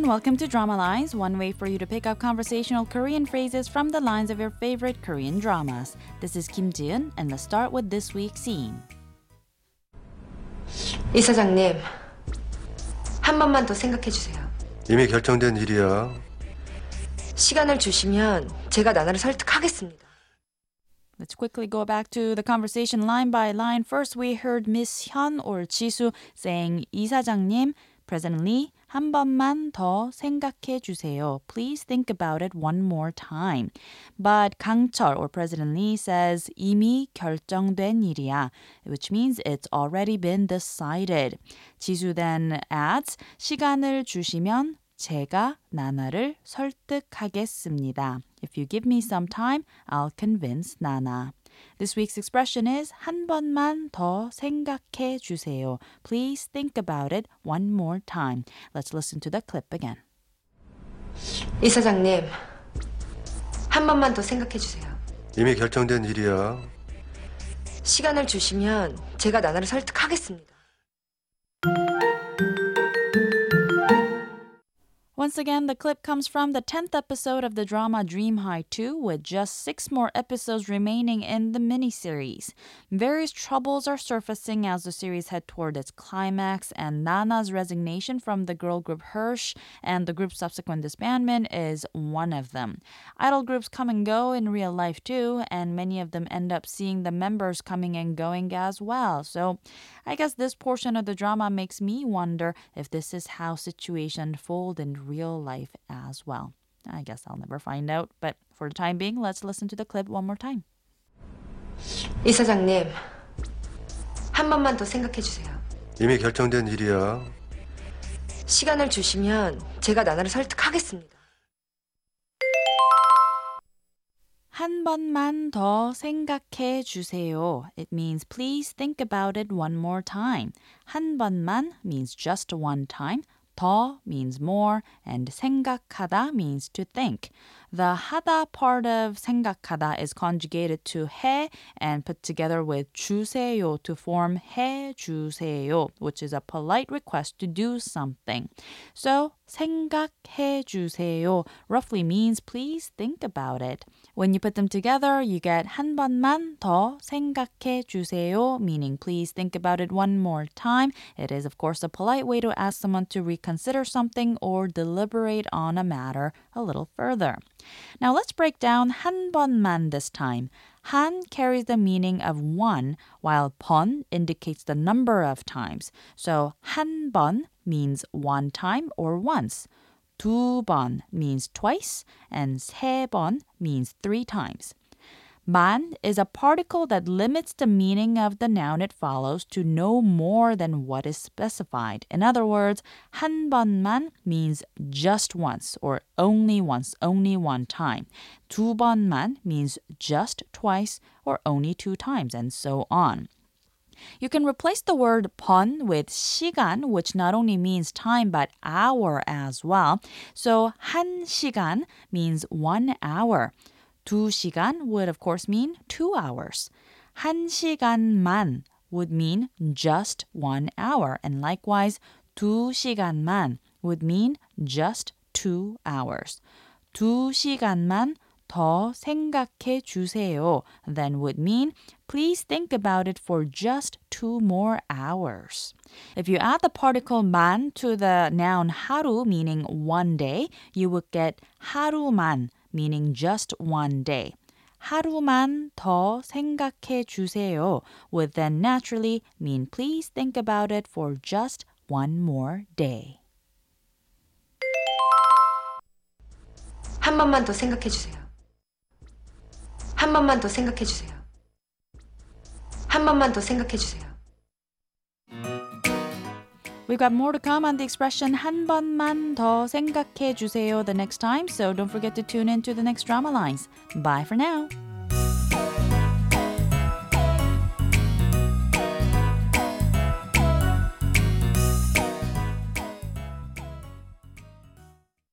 welcome to Drama Lines, one way for you to pick up conversational Korean phrases from the lines of your favorite Korean dramas. This is Kim Jiun, and let's start with this week's scene. 이사장님, 한 번만 더 생각해 주세요. 이미 결정된 일이야. 시간을 주시면 제가 나나를 설득하겠습니다. Let's quickly go back to the conversation line by line. First, we heard Miss Hyun or Jisoo saying, 이사장님, President Lee, 한 번만 더 생각해 주세요. Please think about it one more time. But 강철 or President Lee says, 이미 결정된 일이야, which means it's already been decided. 지수 then adds, 시간을 주시면 제가 나나를 설득하겠습니다. If you give me some time, I'll convince Nana. This week's expression is 한 번만 더 생각해 주세요. Please think about it one more time. Let's listen to the clip again. 이사장님, 한 번만 더 생각해 주세요. 이미 결정된 일이야. 시간을 주시면 제가 나나를 설득하겠습니다. Once again, the clip comes from the 10th episode of the drama Dream High 2, with just six more episodes remaining in the miniseries. Various troubles are surfacing as the series head toward its climax, and Nana's resignation from the girl group Hershe and the group's subsequent disbandment is one of them. Idol groups come and go in real life too, and many of them end up seeing the members coming and going as well. So I guess this portion of the drama makes me wonder if this is how situations unfold in real life as well. I guess I'll never find out, but for the time being, let's listen to the clip one more time. 이사장님, 한 번만 더 생각해 주세요. 이미 결정된 일이야. 시간을 주시면 제가 나나를 설득하겠습니다. 한 번만 더 생각해 주세요. It means please think about it one more time. 한 번만 means just one time. 더 means more and 생각하다 means to think. The 하다 part of 생각하다 is conjugated to 해 and put together with 주세요 to form 해 주세요, which is a polite request to do something. So 생각해 주세요 roughly means please think about it. When you put them together, you get 한 번만 더 생각해 주세요, meaning please think about it one more time. It is, of course, a polite way to ask someone to reconsider something or deliberate on a matter a little further. Now let's break down 한 번만 this time. 한 carries the meaning of one, while 번 indicates the number of times. So 한 번 means one time or once. 두 번 means twice, and 세 번 means three times. 만 is a particle that limits the meaning of the noun it follows to no more than what is specified. In other words, 한 번만 means just once or only once, only one time. 두 번만 means just twice or only two times, and so on. You can replace the word 번 with 시간, which not only means time but hour as well. So 한 시간 means one hour. 두 시간 would of course mean two hours. 한 시간만 would mean just one hour. And likewise, 두 시간만 would mean just two hours. 두 시간만 더 생각해 주세요 then would mean please think about it for just two more hours. If you add the particle 만 to the noun 하루 meaning one day, you would get 하루만 meaning just one day. 하루만 더 생각해 주세요 would then naturally mean please think about it for just one more day. 한 번만 더 생각해 주세요. 한 번만 더 생각해 주세요. 한 번만 더 생각해 주세요. We've got more to come on the expression 한 번만 더 생각해 주세요 the next time, so don't forget to tune in to the next drama lines. Bye for now.